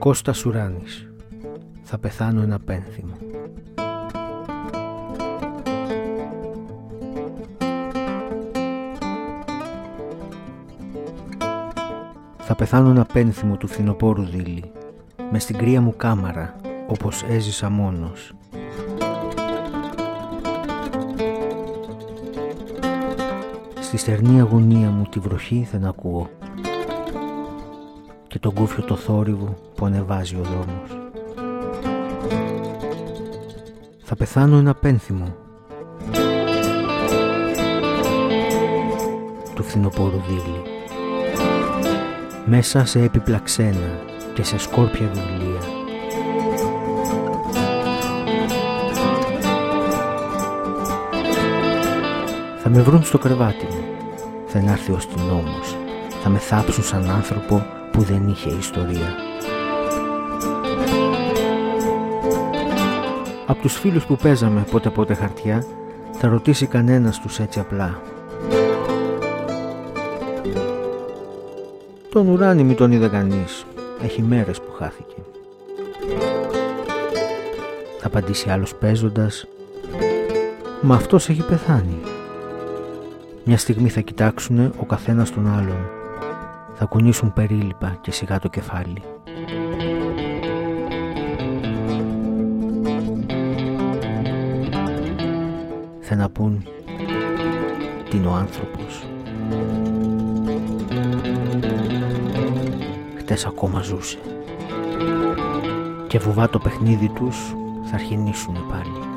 Κώστα Σουράνης. Θα πεθάνω ένα πένθυμο. Θα πεθάνω ένα πένθυμο του φθινοπόρου δίλη με στην κρύα μου κάμαρα όπως έζησα μόνος. Στη στερνή αγωνία μου τη βροχή δεν ακούω και τον κούφιο το θόρυβο που ανεβάζει ο δρόμος. Θα πεθάνω ένα πένθυμο του φθινοπόρου δίλη. Μέσα σε έπιπλα ξένα και σε σκόρπια βιβλία. Θα με βρουν στο κρεβάτι μου. Θα έρθει ο αστυνόμος θα με θάψουν σαν άνθρωπο που δεν είχε ιστορία. Από τους φίλους που παίζαμε πότε πότε χαρτιά θα ρωτήσει κανένας τους έτσι απλά. Τον ουράνι μη τον είδε κανείς. Έχει μέρες που χάθηκε. Θα απαντήσει άλλος παίζοντας «Μα αυτός έχει πεθάνει». Μια στιγμή θα κοιτάξουνε ο καθένας τον άλλον θα κουνήσουν περίλυπα και σιγά το κεφάλι. Θα να πούν τι είναι ο άνθρωπος. Χτες ακόμα ζούσε. Και βουβά το παιχνίδι τους θα αρχινήσουν πάλι.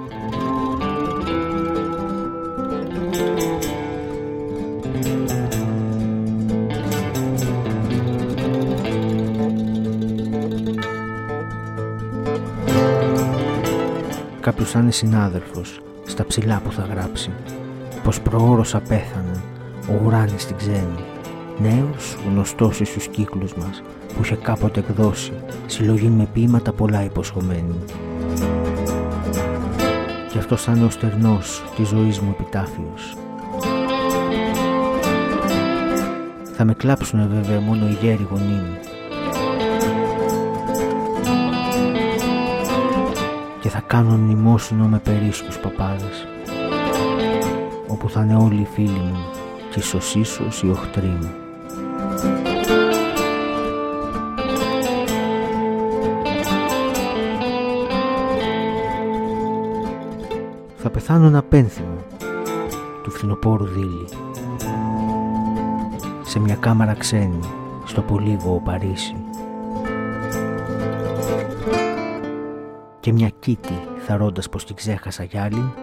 Κάποιος θα είναι συνάδελφος στα ψηλά που θα γράψει πως προώρος απέθανε ο ουράνης στην ξένη νέος γνωστός στους κύκλους μας που είχε κάποτε εκδώσει συλλογή με ποίηματα πολλά υποσχομένη. Και αυτός θα είναι ο στερνός της ζωής μου επιτάφιος. Θα με κλάψουνε βέβαια μόνο οι γέροι γονείς μου θα κάνω μνημόσυνο με περίσκους παπάδες όπου θα είναι όλοι οι φίλοι μου και ίσως ίσως οι οχτροί μου. Θα πεθάνω ένα πένθυμο του φθινοπόρου δίλη σε μια κάμαρα ξένη στο Πολύβο Παρίσι και μια κήτη θαρώντας πως την ξέχασα κι άλλη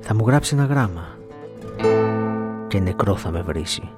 θα μου γράψει ένα γράμμα και νεκρό θα με βρήσει.